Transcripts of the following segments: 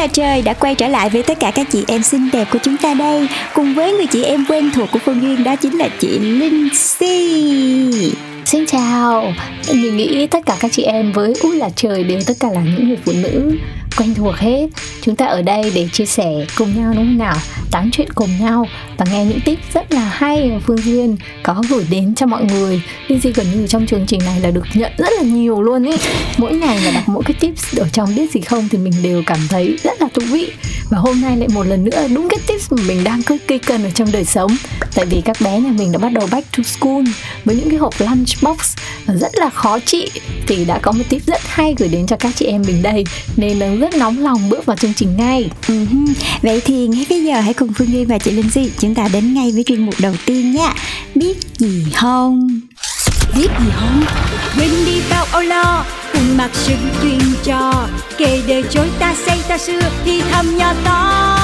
là trời đã quay trở lại với tất cả các chị em xinh đẹp của chúng ta đây. Cùng với người chị em quen thuộc của Phương Duyên đó chính là chị Linh Si. Xin chào, mình nghĩ tất cả các chị em với Út là trời đều tất cả là những người phụ nữ quen thuộc hết. Chúng ta ở đây để chia sẻ cùng nhau, đúng không nào? Tám chuyện cùng nhau và nghe những tip rất là hay mà Phương Duyên, có gửi đến cho mọi người. Lizzy gần như trong chương trình này là được nhận rất là nhiều luôn ý. Mỗi ngày mà đọc mỗi cái tips ở trong biết gì không thì mình đều cảm thấy rất là thú vị. Và hôm nay lại một lần nữa, đúng cái tips mà mình đang cực kỳ cần ở trong đời sống. Tại vì các bé nhà mình đã bắt đầu back to school với những cái hộp lunchbox rất là khó trị. Thì đã có một tip rất hay gửi đến cho các chị em mình đây. Nên là rất nóng lòng bước vào chương trình ngay. Uh-huh. Vậy thì ngay bây giờ hãy cùng Phương Duyên và chị Linh Si Chúng ta đến ngay với chuyên mục đầu tiên nha. Biết gì không? Biết gì không? Quên đi bao âu lo Cùng mặc sự chuyên trò. Kể đời chối ta xây ta xưa Thì thầm nhỏ to.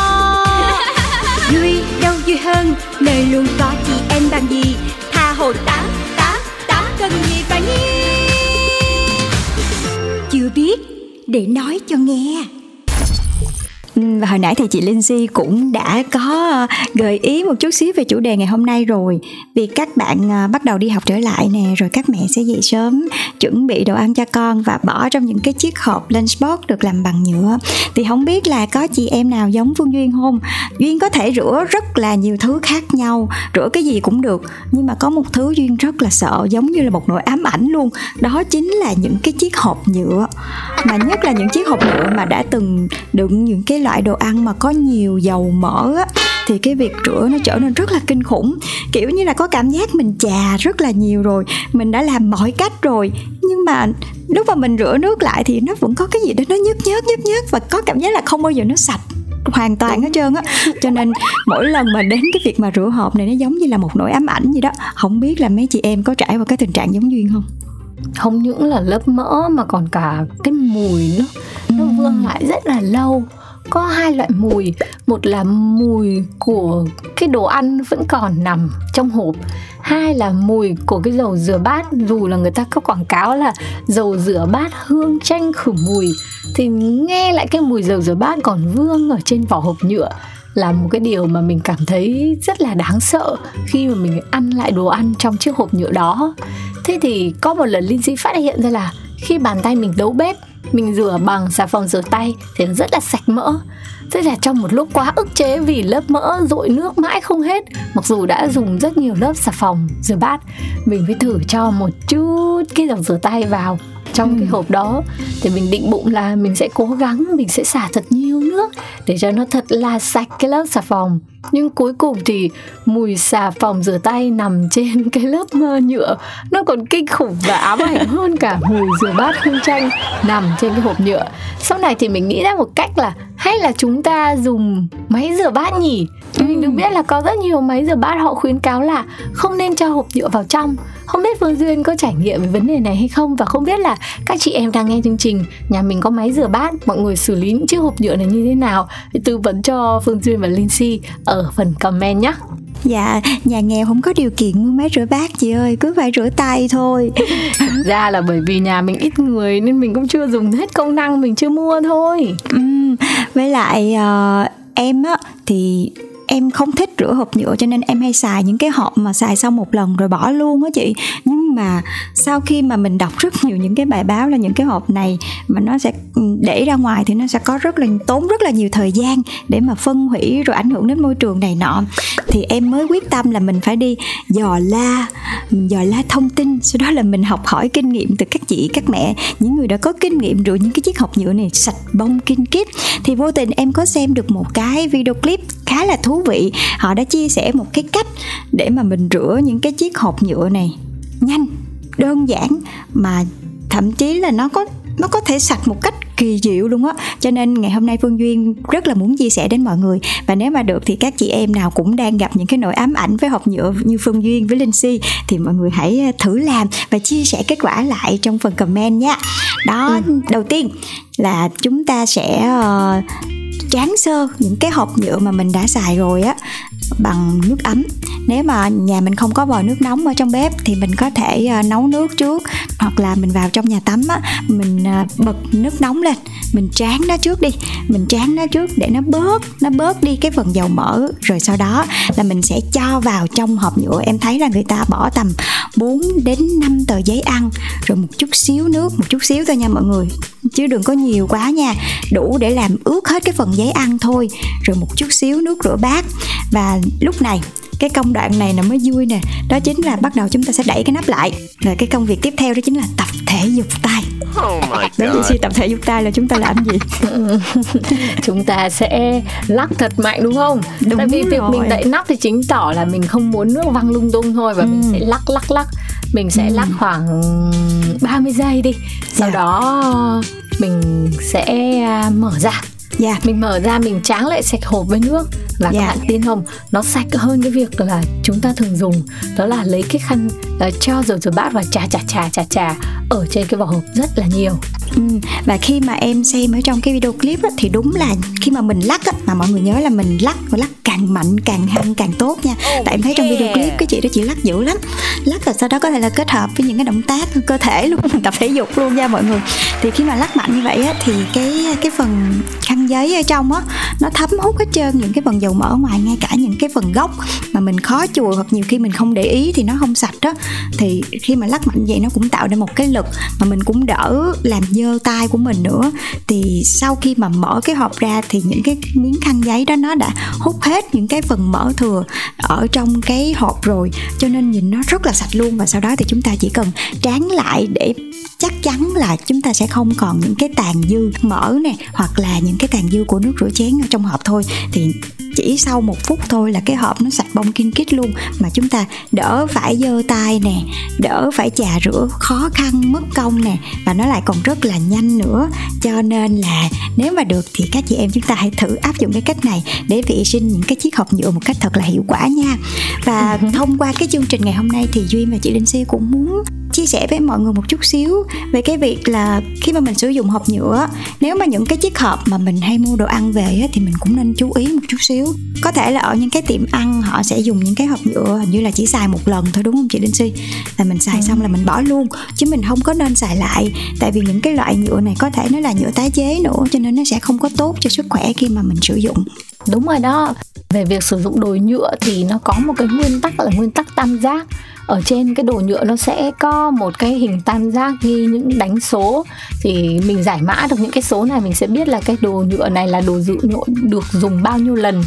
Vui đâu vui hơn Nơi luôn có chị em bằng gì? Tha hồ tám tám tám cần gì phải nghi Chưa biết để nói cho nghe. Ừ, và hồi nãy thì chị Linh Si cũng đã có gợi ý một chút xíu về chủ đề ngày hôm nay rồi. Vì các bạn à, bắt đầu đi học trở lại nè, rồi các mẹ sẽ dậy sớm, chuẩn bị đồ ăn cho con và bỏ trong những cái chiếc hộp lunchbox được làm bằng nhựa. Thì không biết là có chị em nào giống Phương Duyên không? Duyên có thể rửa rất là nhiều thứ khác nhau, rửa cái gì cũng được, nhưng mà có một thứ Duyên rất là sợ, giống như là một nỗi ám ảnh luôn, đó chính là những cái chiếc hộp nhựa. Mà nhất là những chiếc hộp nhựa mà đã từng đựng những cái loại đồ ăn mà có nhiều dầu mỡ á thì cái việc rửa nó trở nên rất là kinh khủng. Kiểu như là có cảm giác mình chà rất là nhiều rồi mình đã làm mọi cách rồi nhưng mà lúc mà mình rửa nước lại thì nó vẫn có cái gì đó nó nhớt nhớt nhớt nhớt và có cảm giác là không bao giờ nó sạch hoàn toàn hết trơn á. Cho nên mỗi lần mà đến cái việc mà rửa hộp này nó giống như là một nỗi ám ảnh gì đó. Không biết là mấy chị em có trải qua cái tình trạng giống duyên không? Không những là lớp mỡ mà còn cả cái mùi nó nó vương lại rất là lâu có hai loại mùi. Một là mùi của cái đồ ăn vẫn còn nằm trong hộp. Hai là mùi của cái dầu rửa bát, dù là người ta có quảng cáo là dầu rửa bát hương chanh khử mùi, thì nghe lại cái mùi dầu rửa bát còn vương ở trên vỏ hộp nhựa là một cái điều mà mình cảm thấy rất là đáng sợ khi mà mình ăn lại đồ ăn trong chiếc hộp nhựa đó. Thế thì có một lần Lindsay phát hiện ra là khi bàn tay mình đấu bếp mình rửa bằng xà phòng rửa tay thì nó rất là sạch mỡ. Thế là trong một lúc quá ức chế vì lớp mỡ dội nước mãi không hết Mặc dù đã dùng rất nhiều lớp xà phòng rửa bát Mình phải thử cho một chút cái dầu rửa tay vào. Trong ừ. cái hộp đó thì mình định bụng là mình sẽ cố gắng mình sẽ xả thật nhiều nước để cho nó thật là sạch cái lớp xà phòng nhưng cuối cùng thì mùi xà phòng rửa tay nằm trên cái lớp nhựa nó còn kinh khủng và ám ảnh hơn cả mùi rửa bát hương chanh nằm trên cái hộp nhựa. Sau này thì mình nghĩ ra một cách là hay là chúng ta dùng máy rửa bát nhỉ? Mình được biết là có rất nhiều máy rửa bát họ khuyến cáo là không nên cho hộp nhựa vào trong không biết phương duyên có trải nghiệm về vấn đề này hay không và không biết là các chị em đang nghe chương trình nhà mình có máy rửa bát mọi người xử lý những chiếc hộp nhựa này như thế nào? Thì tư vấn cho phương duyên và linh si ở phần comment nhé. Dạ, nhà nghèo không có điều kiện mua máy rửa bát chị ơi, cứ phải rửa tay thôi. Ra là bởi vì nhà mình ít người nên mình cũng chưa dùng hết công năng, mình chưa mua thôi. Ừ, Với lại uh, em á thì em không thích rửa hộp nhựa cho nên em hay xài những cái hộp mà xài xong một lần rồi bỏ luôn á chị. Nhưng mà sau khi mà mình đọc rất nhiều những cái bài báo là những cái hộp này mà nó sẽ ừ, để ra ngoài thì nó sẽ có rất là, tốn rất là nhiều thời gian để mà phân hủy rồi ảnh hưởng đến môi trường này nọ. Thì em mới quyết tâm là mình phải đi dò la dò la thông tin. Sau đó là mình học hỏi kinh nghiệm từ các chị, các mẹ, những người đã có kinh nghiệm rửa những cái chiếc hộp nhựa này sạch bông kinh kiếp thì vô tình em có xem được một cái video clip khá là thú vị. Họ đã chia sẻ một cái cách để mà mình rửa những cái chiếc hộp nhựa này nhanh, đơn giản, mà thậm chí là nó có nó có thể sạch một cách kỳ diệu luôn á. Cho nên ngày hôm nay phương duyên rất là muốn chia sẻ đến mọi người. Và nếu mà được thì các chị em nào cũng đang gặp những cái nỗi ám ảnh với hộp nhựa như phương duyên với linh si thì mọi người hãy ờ, thử làm và chia sẻ kết quả lại trong phần comment nhé đó ừ. đầu tiên là chúng ta sẽ uh, tráng sơ những cái hộp nhựa mà mình đã xài rồi á bằng nước ấm. Nếu mà nhà mình không có vòi nước nóng ở trong bếp thì mình có thể uh, nấu nước trước hoặc là mình vào trong nhà tắm á mình uh, bật nước nóng lên. Mình tráng nó trước đi. Mình tráng nó trước để nó bớt nó bớt đi cái phần dầu mỡ. Rồi sau đó là mình sẽ cho vào trong hộp nhựa. Em thấy là người ta bỏ tầm 4 đến 5 tờ giấy ăn. Rồi một chút xíu nước, một chút xíu thôi nha mọi người. Chứ đừng có nhiều quá nha. Đủ để làm ướt hết cái phần giấy ăn thôi. Rồi một chút xíu nước rửa bát. Và lúc này cái công đoạn này là mới vui nè. Đó chính là bắt đầu chúng ta sẽ đẩy cái nắp lại. Rồi cái công việc tiếp theo đó chính là tập thể dục tay. Oh chị suy tập thể dục tay là chúng ta làm gì? Chúng ta sẽ lắc thật mạnh đúng không? Đúng tại vì việc mình đậy nắp thì chính tỏ là mình không muốn nước văng lung tung thôi và ừ. mình sẽ lắc lắc lắc. Mình sẽ ừ. lắc khoảng 30 giây đi. Sau yeah. Dạ. đó mình sẽ à, mở ra yeah. Mình mở ra mình tráng lại sạch hộp với nước Và yeah. các dạ. bạn tin không Nó sạch hơn cái việc là chúng ta thường dùng Đó là lấy cái khăn uh, cho rồi rồi bát và trà trà trà trà trà Ở trên cái vỏ hộp rất là nhiều ừ. Và khi mà em xem ở trong cái video clip á, Thì đúng là khi mà mình lắc á, Mà mọi người nhớ là mình lắc và lắc càng mạnh càng hăng càng tốt nha. Oh, Tại em thấy yeah. trong video clip cái chị đó chị lắc dữ lắm. Lắc rồi sau đó có thể là kết hợp với những cái động tác cơ thể luôn Tập thể dục luôn nha mọi người. Thì khi mà lắc mạnh như vậy á, Thì cái cái phần khăn giấy ở trong á nó thấm hút hết trơn những cái phần dầu mỡ ngoài ngay cả những cái phần gốc mà mình khó chùi hoặc nhiều khi mình không để ý thì nó không sạch đó. Thì khi mà lắc mạnh vậy nó cũng tạo ra một cái lực mà mình cũng đỡ làm dơ tay của mình nữa. Thì sau khi mà mở cái hộp ra thì những cái miếng khăn giấy đó nó đã hút hết những cái phần mỡ thừa ở trong cái hộp rồi, cho nên nhìn nó rất là sạch luôn. Và sau đó thì chúng ta chỉ cần tráng lại để chắc chắn là chúng ta sẽ không còn những cái tàn dư mỡ nè, hoặc là những cái tàn dư của nước rửa chén ở trong hộp thôi. Thì chỉ sau một phút thôi là cái hộp nó sạch bông kinh kít luôn. Mà chúng ta đỡ phải dơ tay nè, đỡ phải chà rửa, khó khăn, mất công nè. Và nó lại còn rất là nhanh nữa. Cho nên là nếu mà được thì các chị em chúng ta hãy thử áp dụng cái cách này để vệ sinh những cái chiếc hộp nhựa một cách thật là hiệu quả nha. Và ừ thông qua cái chương trình ngày hôm nay thì duyên và chị linh si cũng muốn chia sẻ với mọi người một chút xíu về cái việc là khi mà mình sử dụng hộp nhựa nếu mà những cái chiếc hộp mà mình hay mua đồ ăn về thì mình cũng nên chú ý một chút xíu. Có thể là ở những cái tiệm ăn họ sẽ dùng những cái hộp nhựa hình như là chỉ xài một lần thôi đúng không chị Linh Si là mình xài ừ. xong là mình bỏ luôn chứ mình không có nên xài lại. Tại vì những cái loại nhựa này có thể nó là nhựa tái chế nữa cho nên nó sẽ không có tốt cho sức khỏe khi mà mình sử dụng đúng rồi đó. Về việc sử dụng đồ nhựa thì nó có một cái nguyên tắc là nguyên tắc tam giác. Ở trên cái đồ nhựa nó sẽ có một cái hình tam giác ghi những đánh số. Thì mình giải mã được những cái số này, mình sẽ biết là cái đồ nhựa này là đồ dự nhựa được dùng bao nhiêu lần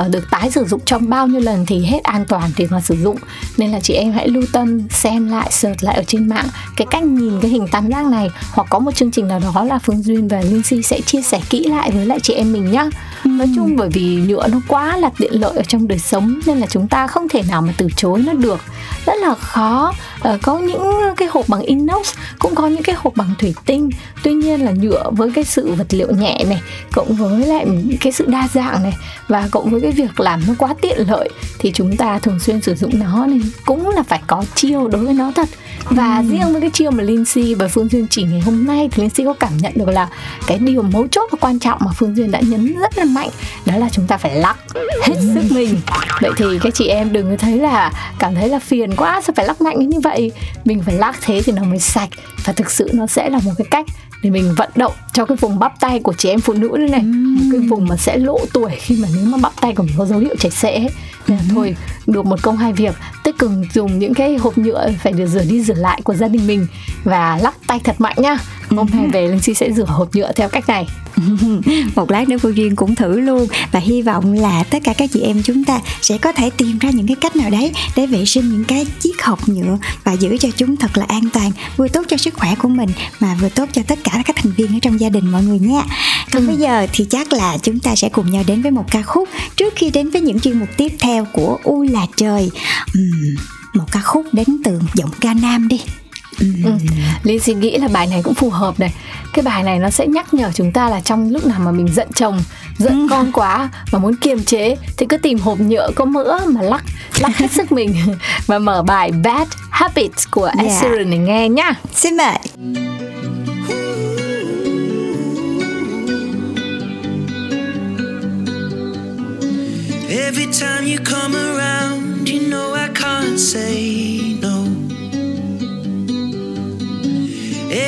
uh, được tái sử dụng trong bao nhiêu lần thì hết an toàn để mà sử dụng. Nên là chị em hãy lưu tâm xem lại search lại ở trên mạng cái cách nhìn cái hình tam giác này. Hoặc có một chương trình nào đó là Phương Duyên và Linh Si sẽ chia sẻ kỹ lại với lại chị em mình nhá. Nói chung bởi vì nhựa nó quá là tiện lợi ở trong đời sống nên là chúng ta không thể nào mà từ chối nó được. Rất là khó. Uh, có những cái hộp bằng inox cũng có những cái hộp bằng thủy tinh. Tuy nhiên là nhựa với cái sự vật liệu nhẹ này cộng với lại cái sự đa dạng này và cộng với cái việc làm nó quá tiện lợi thì chúng ta thường xuyên sử dụng nó nên cũng là phải có chiêu đối với nó thật. Và ừ. riêng với cái chiêu mà Lindsay và Phương Duyên chỉ ngày hôm nay thì Lindsay có cảm nhận được là cái điều mấu chốt và quan trọng mà Phương Duyên đã nhấn rất là mạnh đó là chúng ta phải lắc hết sức mình. Vậy thì các chị em đừng thấy là cảm thấy là phiền quá sao phải lắc mạnh như vậy? Mình phải lắc thế thì nó mới sạch. Và thực sự nó sẽ là một cái cách để mình vận động cho cái vùng bắp tay của chị em phụ nữ này. Một cái vùng mà sẽ lộ tuổi khi mà nếu mà bắp tay của mình có dấu hiệu chảy xệ nên là thôi được một công hai việc tích cực dùng những cái hộp nhựa phải được rửa đi rửa lại của gia đình mình và lắc tay thật mạnh nhá. Hôm nay về linh si sẽ rửa hộp nhựa theo cách này một lát nữa phương duyên cũng thử luôn và hy vọng là tất cả các chị em chúng ta sẽ có thể tìm ra những cái cách nào đấy để vệ sinh những cái chiếc hộp nhựa và giữ cho chúng thật là an toàn vừa tốt cho sức khỏe của mình mà vừa tốt cho tất cả các thành viên ở trong gia đình mọi người nha. Còn ừ. bây giờ thì chắc là chúng ta sẽ cùng nhau đến với một ca khúc trước khi đến với những chuyên mục tiếp theo của u là trời. Uhm, một ca khúc đến từ giọng ca nam đi ừ. Linh suy nghĩ là bài này cũng phù hợp này cái bài này nó sẽ nhắc nhở chúng ta là trong lúc nào mà mình giận chồng giận ừ. con quá mà muốn kiềm chế thì cứ tìm hộp nhựa có mỡ mà lắc lắc hết sức mình và mở bài Bad Habits của Ed yeah. Sheeran để nghe nhá xin mời Every time you come around, you know I can't say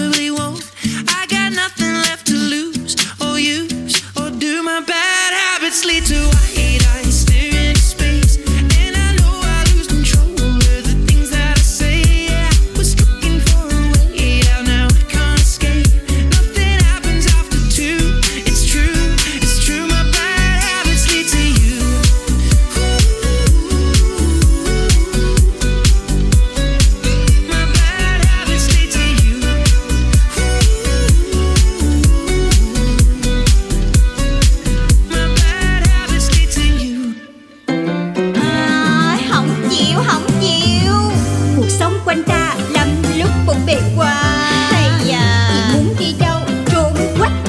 probably won't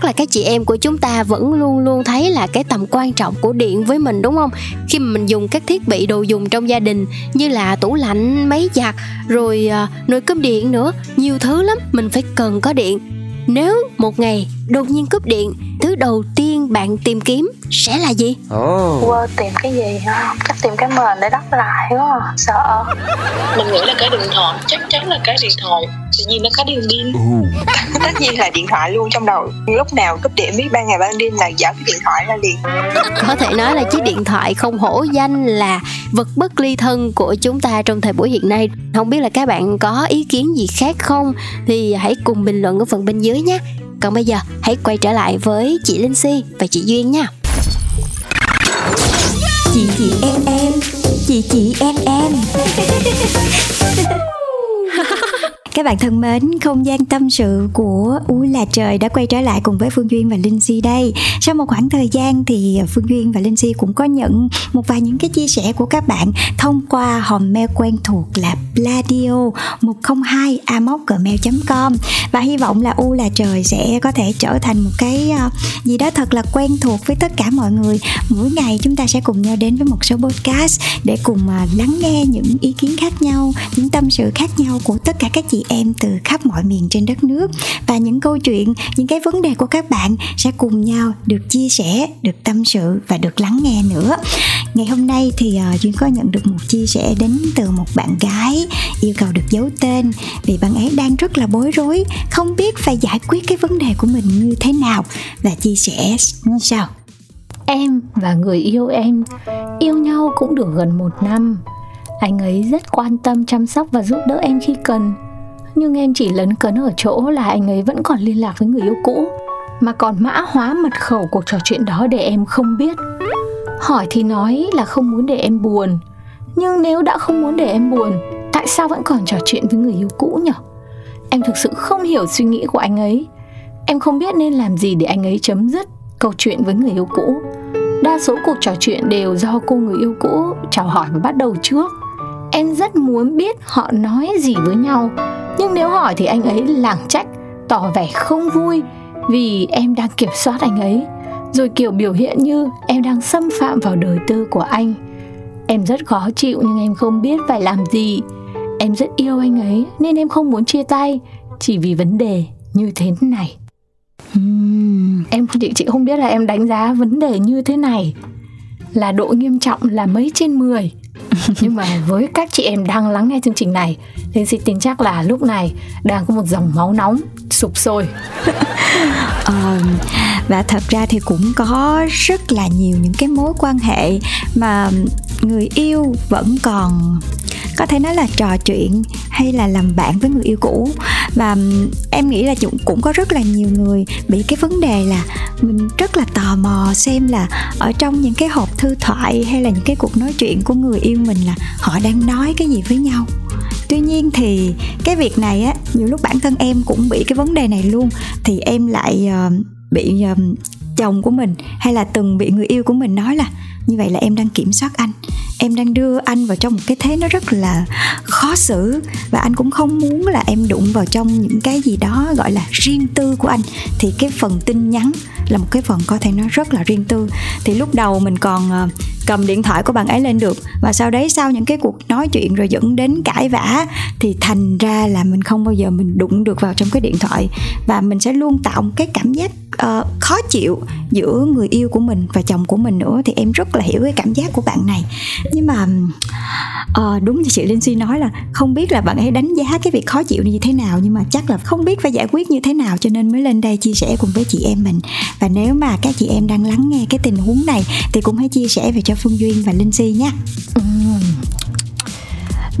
Chắc là các chị em của chúng ta vẫn luôn luôn thấy là cái tầm quan trọng của điện với mình đúng không? Khi mà mình dùng các thiết bị đồ dùng trong gia đình như là tủ lạnh, máy giặt, rồi uh, nồi cơm điện nữa Nhiều thứ lắm mình phải cần có điện. Nếu một ngày đột nhiên cúp điện thứ đầu tiên bạn tìm kiếm sẽ là gì? Oh. quơ tìm cái gì hả? Chắc tìm cái mền để đắp lại quá sợ. Mình nghĩ là cái điện thoại chắc chắn là cái điện thoại tự nhiên nó có điện pin tất nhiên là điện thoại luôn trong đầu lúc nào cúp điện biết ban ngày ban đêm là dở cái điện thoại ra liền. Có thể nói là chiếc điện thoại không hổ danh là vật bất ly thân của chúng ta trong thời buổi hiện nay. Không biết là các bạn có ý kiến gì khác không? Thì hãy cùng bình luận ở phần bên dưới nhé. Còn bây giờ hãy quay trở lại với chị Linh Si và chị Duyên nha. Chị chị em em. Chị chị em em Các bạn thân mến, không gian tâm sự của U là trời đã quay trở lại cùng với Phương Duyên và Linh Si đây. Sau một khoảng thời gian thì Phương Duyên và Linh Si cũng có nhận một vài những cái chia sẻ của các bạn thông qua hòm mail quen thuộc là pladio 102 gmail.com và hy vọng là U là trời sẽ có thể trở thành một cái ờ, gì đó thật là quen thuộc với tất cả mọi người. Mỗi ngày chúng ta sẽ cùng nhau đến với một số podcast để cùng ờ, lắng nghe những ý kiến khác nhau, những tâm sự khác nhau của tất cả các chị em từ khắp mọi miền trên đất nước. Và những câu chuyện những cái vấn đề của các bạn sẽ cùng nhau được chia sẻ được tâm sự và được lắng nghe nữa. Ngày hôm nay thì uh, duyên có nhận được một chia sẻ đến từ một bạn gái yêu cầu được giấu tên vì bạn ấy đang rất là bối rối không biết phải giải quyết cái vấn đề của mình như thế nào. Và chia sẻ như sau. Em và người yêu em yêu nhau cũng được gần một năm. Anh ấy rất quan tâm chăm sóc và giúp đỡ em khi cần nhưng em chỉ lấn cấn ở chỗ là anh ấy vẫn còn liên lạc với người yêu cũ. Mà còn mã hóa mật khẩu cuộc trò chuyện đó để em không biết. Hỏi thì nói là không muốn để em buồn. Nhưng nếu đã không muốn để em buồn, tại sao vẫn còn trò chuyện với người yêu cũ nhỉ em thực sự không hiểu suy nghĩ của anh ấy. Em không biết nên làm gì để anh ấy chấm dứt câu chuyện với người yêu cũ. Đa số cuộc trò chuyện đều do cô người yêu cũ chào hỏi và bắt đầu trước em rất muốn biết họ nói gì với nhau. Nhưng nếu hỏi thì anh ấy lảng trách tỏ vẻ không vui vì em đang kiểm soát anh ấy. Rồi kiểu biểu hiện như em đang xâm phạm vào đời tư của anh. Em rất khó chịu nhưng em không biết phải làm gì. Em rất yêu anh ấy nên em không muốn chia tay chỉ vì vấn đề như thế này. Uhm, em chị chị không biết là em đánh giá vấn đề như thế này là độ nghiêm trọng là mấy trên 10 nhưng mà với các chị em đang lắng nghe chương trình này nên xin tin chắc là lúc này đang có một dòng máu nóng sụp sôi. Ờ, và thật ra thì cũng có rất là nhiều những cái mối quan hệ mà người yêu vẫn còn có thể nói là trò chuyện hay là làm bạn với người yêu cũ. Và em nghĩ là cũng có rất là nhiều người bị cái vấn đề là mình rất là tò mò xem là ở trong những cái hộp thư thoại hay là những cái cuộc nói chuyện của người yêu mình là họ đang nói cái gì với nhau. Tuy nhiên thì cái việc này á nhiều lúc bản thân em cũng bị cái vấn đề này luôn. Thì em lại uh, bị uh, chồng của mình hay là từng bị người yêu của mình nói là như vậy là em đang kiểm soát anh em đang đưa anh vào trong một cái thế nó rất là khó xử và anh cũng không muốn là em đụng vào trong những cái gì đó gọi là riêng tư của anh. Thì cái phần tin nhắn là một cái phần có thể nó rất là riêng tư. Thì lúc đầu mình còn ờ, cầm điện thoại của bạn ấy lên được và sau đấy sau những cái cuộc nói chuyện rồi dẫn đến cãi vã thì thành ra là mình không bao giờ mình đụng được vào trong cái điện thoại và mình sẽ luôn tạo một cái cảm giác uh, khó chịu giữa người yêu của mình và chồng của mình nữa thì em rất là hiểu cái cảm giác của bạn này nhưng mà uh, đúng như chị Linh suy nói là không biết là bạn ấy đánh giá cái việc khó chịu như thế nào nhưng mà chắc là không biết phải giải quyết như thế nào cho nên mới lên đây chia sẻ cùng với chị em mình và nếu mà các chị em đang lắng nghe cái tình huống này thì cũng hãy chia sẻ về cho Phương Duyên và Linh Si nhé. Ừ.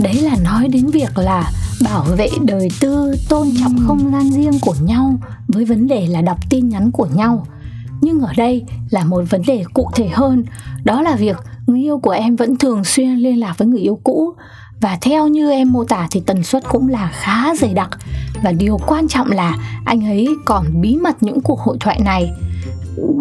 Đấy là nói đến việc là bảo vệ đời tư, tôn trọng ừ. không gian riêng của nhau với vấn đề là đọc tin nhắn của nhau. Nhưng ở đây là một vấn đề cụ thể hơn, đó là việc người yêu của em vẫn thường xuyên liên lạc với người yêu cũ và theo như em mô tả thì tần suất cũng là khá dày đặc và điều quan trọng là anh ấy còn bí mật những cuộc hội thoại này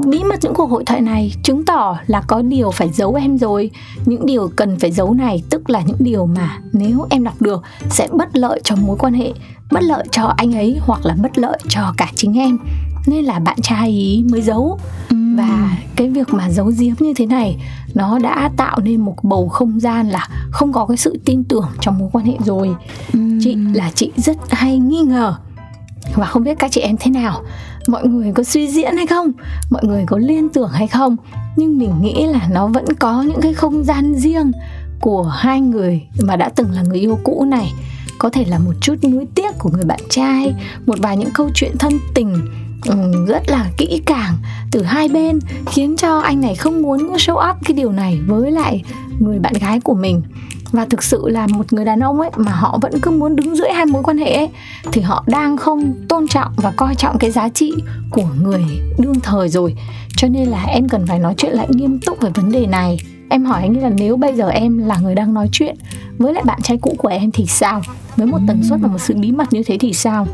bí mật những cuộc hội thoại này chứng tỏ là có điều phải giấu em rồi. Những điều cần phải giấu này tức là những điều mà nếu em đọc được sẽ bất lợi cho mối quan hệ bất lợi cho anh ấy hoặc là bất lợi cho cả chính em. Nên là bạn trai ý mới giấu. Và cái việc mà giấu giếm như thế này nó đã tạo nên một bầu không gian là không có cái sự tin tưởng trong mối quan hệ rồi. Chị là chị rất hay nghi ngờ. Và không biết các chị em thế nào mọi người có suy diễn hay không? Mọi người có liên tưởng hay không? Nhưng mình nghĩ là nó vẫn có những cái không gian riêng của hai người mà đã từng là người yêu cũ này. Có thể là một chút nuối tiếc của người bạn trai, một vài những câu chuyện thân tình ừ, rất là kỹ càng từ hai bên, khiến cho anh này không muốn show up cái điều này với lại người bạn gái của mình và thực sự là một người đàn ông ấy mà họ vẫn cứ muốn đứng giữa hai mối quan hệ ấy, thì họ đang không tôn trọng và coi trọng cái giá trị của người đương thời rồi. Cho nên là em cần phải nói chuyện lại nghiêm túc về vấn đề này. Em hỏi anh là nếu bây giờ em là người đang nói chuyện với lại bạn trai cũ của em thì sao? Với một tần suất và một sự bí mật như thế thì sao?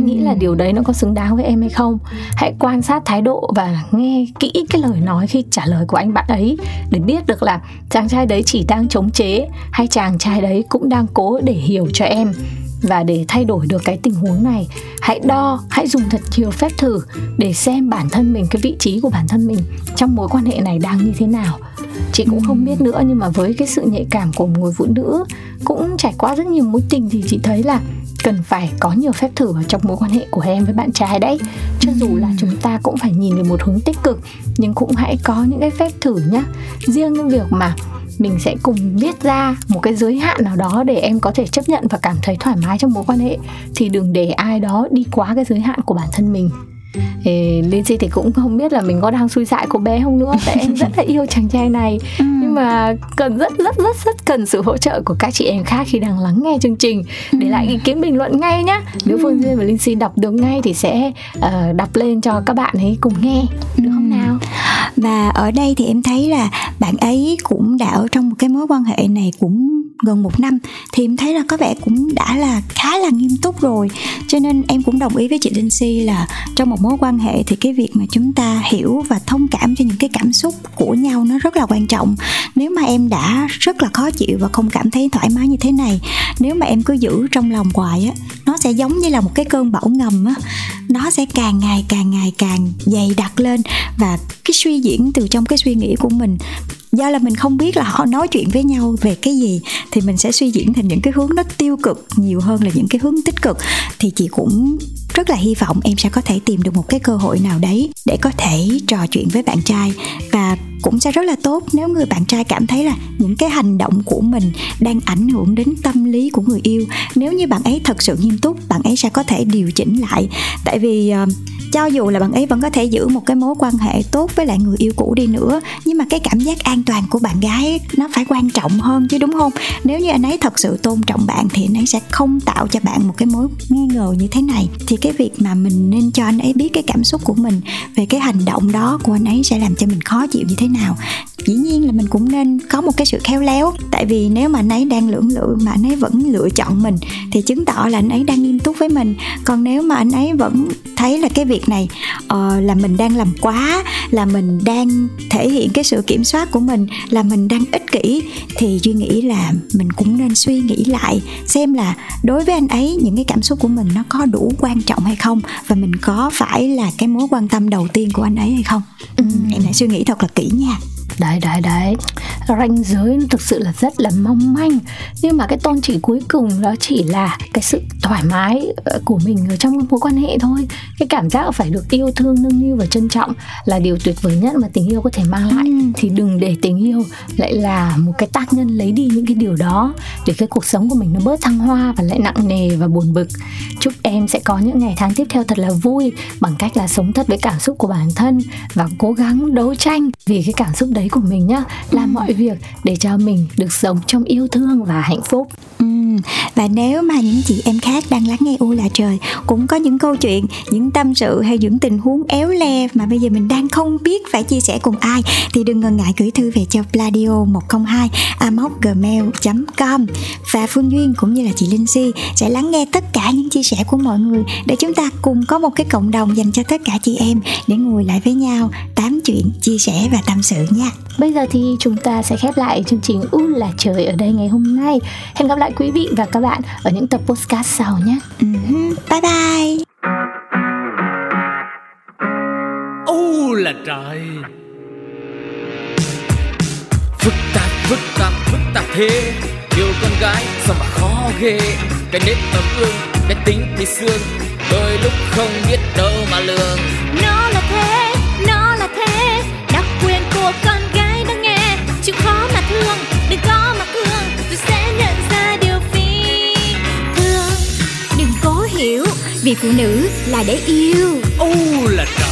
Anh nghĩ là điều đấy nó có xứng đáng với em hay không? Hãy quan sát thái độ và nghe kỹ cái lời nói khi trả lời của anh bạn ấy để biết được là chàng trai đấy chỉ đang chống chế hay chàng trai đấy cũng đang cố để hiểu cho em và để thay đổi được cái tình huống này hãy đo hãy dùng thật nhiều phép thử để xem bản thân mình cái vị trí của bản thân mình trong mối quan hệ này đang như thế nào. Chị cũng không biết nữa nhưng mà với cái sự nhạy cảm của một người phụ nữ cũng trải qua rất nhiều mối tình thì chị thấy là cần phải có nhiều phép thử vào trong mối quan hệ của em với bạn trai đấy. Cho dù là chúng ta cũng phải nhìn về một hướng tích cực nhưng cũng hãy có những cái phép thử nhá. Riêng cái việc mà mình sẽ cùng viết ra một cái giới hạn nào đó để em có thể chấp nhận và cảm thấy thoải mái trong mối quan hệ, thì đừng để ai đó đi quá cái giới hạn của bản thân mình thì Lindsay thì cũng không biết là mình có đang xui dại cô bé không nữa. Tại em rất là yêu chàng trai này. Ừ. nhưng mà cần rất rất rất rất cần sự hỗ trợ của các chị em khác khi đang lắng nghe chương trình. Để lại ý kiến bình luận ngay nhá. Nếu ừ. Phương Duyên và Lindsay đọc được ngay thì sẽ uh, đọc lên cho các bạn ấy cùng nghe. Được không nào? Và ở đây thì em thấy là bạn ấy cũng đã ở trong một cái mối quan hệ này cũng gần một năm thì em thấy là có vẻ cũng đã là khá là nghiêm túc rồi. Cho nên em cũng đồng ý với chị Linh Si là trong một mối quan hệ thì cái việc mà chúng ta hiểu và thông cảm cho những cái cảm xúc của nhau nó rất là quan trọng. Nếu mà em đã rất là khó chịu và không cảm thấy thoải mái như thế này, nếu mà em cứ giữ trong lòng hoài á, nó sẽ giống như là một cái cơn bão ngầm á. Nó sẽ càng ngày càng ngày, càng dày đặc lên và cái suy diễn từ trong cái suy nghĩ của mình do là mình không biết là họ nói chuyện với nhau về cái gì, thì mình sẽ suy diễn thành những cái hướng nó tiêu cực nhiều hơn là những cái hướng tích cực. Thì chị cũng rất là hy vọng em sẽ có thể tìm được một cái cơ hội nào đấy để có thể trò chuyện với bạn trai. Và cũng sẽ rất là tốt nếu người bạn trai cảm thấy là những cái hành động của mình đang ảnh hưởng đến tâm lý của người yêu. Nếu như bạn ấy thật sự nghiêm túc bạn ấy sẽ có thể điều chỉnh lại. Tại vì uh, cho dù là bạn ấy vẫn có thể giữ một cái mối quan hệ tốt với lại người yêu cũ đi nữa nhưng mà cái cảm giác an toàn của bạn gái nó phải quan trọng hơn chứ đúng không? Nếu như anh ấy thật sự tôn trọng bạn thì anh ấy sẽ không tạo cho bạn một cái mối nghi ngờ như thế này. Thì cái việc mà mình nên cho anh ấy biết cái cảm xúc của mình về cái hành động đó của anh ấy sẽ làm cho mình khó chịu như thế nào. Dĩ nhiên là mình cũng nên có một cái sự khéo léo tại vì nếu mà anh ấy đang lưỡng lự mà anh ấy vẫn lựa chọn mình thì chứng tỏ là anh ấy đang nghiêm túc với mình. Còn nếu mà anh ấy vẫn thấy là cái việc này uh, là mình đang làm quá là mình đang thể hiện cái sự kiểm soát của mình là mình đang ích kỷ thì duy nghĩ là mình cũng nên suy nghĩ lại xem là đối với anh ấy những cái cảm xúc của mình nó có đủ quan trọng hay không và mình có phải là cái mối quan tâm đầu tiên của anh ấy hay không. Ừ. em hãy suy nghĩ thật là kỹ nha đấy đấy đấy. Ranh giới thực sự là rất là mong manh. Nhưng mà cái tôn chỉ cuối cùng đó chỉ là cái sự thoải mái ờ, của mình ở trong mối quan hệ thôi. Cái cảm giác phải được yêu thương nâng niu và trân trọng là điều tuyệt vời nhất mà tình yêu có thể mang lại. Ừ. thì đừng để tình yêu lại là một cái tác nhân lấy đi những cái điều đó để cái cuộc sống của mình nó bớt thăng hoa và lại nặng nề và buồn bực. Chúc em sẽ có những ngày tháng tiếp theo thật là vui bằng cách là sống thật với cảm xúc của bản thân và cố gắng đấu tranh vì cái cảm xúc đấy của mình nhá làm ừ. mọi việc để cho mình được sống trong yêu thương và hạnh phúc ừ. và nếu mà những chị em khác đang lắng nghe u là trời cũng có những câu chuyện những tâm sự hay những tình huống éo le mà bây giờ mình đang không biết phải chia sẻ cùng ai thì đừng ngần ngại gửi thư về cho pladio 102 gmail com và phương duyên cũng như là chị linh si sẽ lắng nghe tất cả những chia sẻ của mọi người để chúng ta cùng có một cái cộng đồng dành cho tất cả chị em để ngồi lại với nhau tám chuyện chia sẻ và tâm sự nha Bây giờ thì chúng ta sẽ khép lại chương trình U là trời ở đây ngày hôm nay. Hẹn gặp lại quý vị và các bạn ở những tập podcast sau nhé. Uh-huh. Bye bye. U là trời. Phức tạp, phức tạp, phức tạp thế. Yêu con gái sao mà khó ghê. Cái nết tấm ương, cái tính thì xương không biết đâu mà lường Nó thương, đừng có mà cương tôi sẽ nhận ra điều phi thường. Đừng cố hiểu, vì phụ nữ là để yêu. Oh, là trời.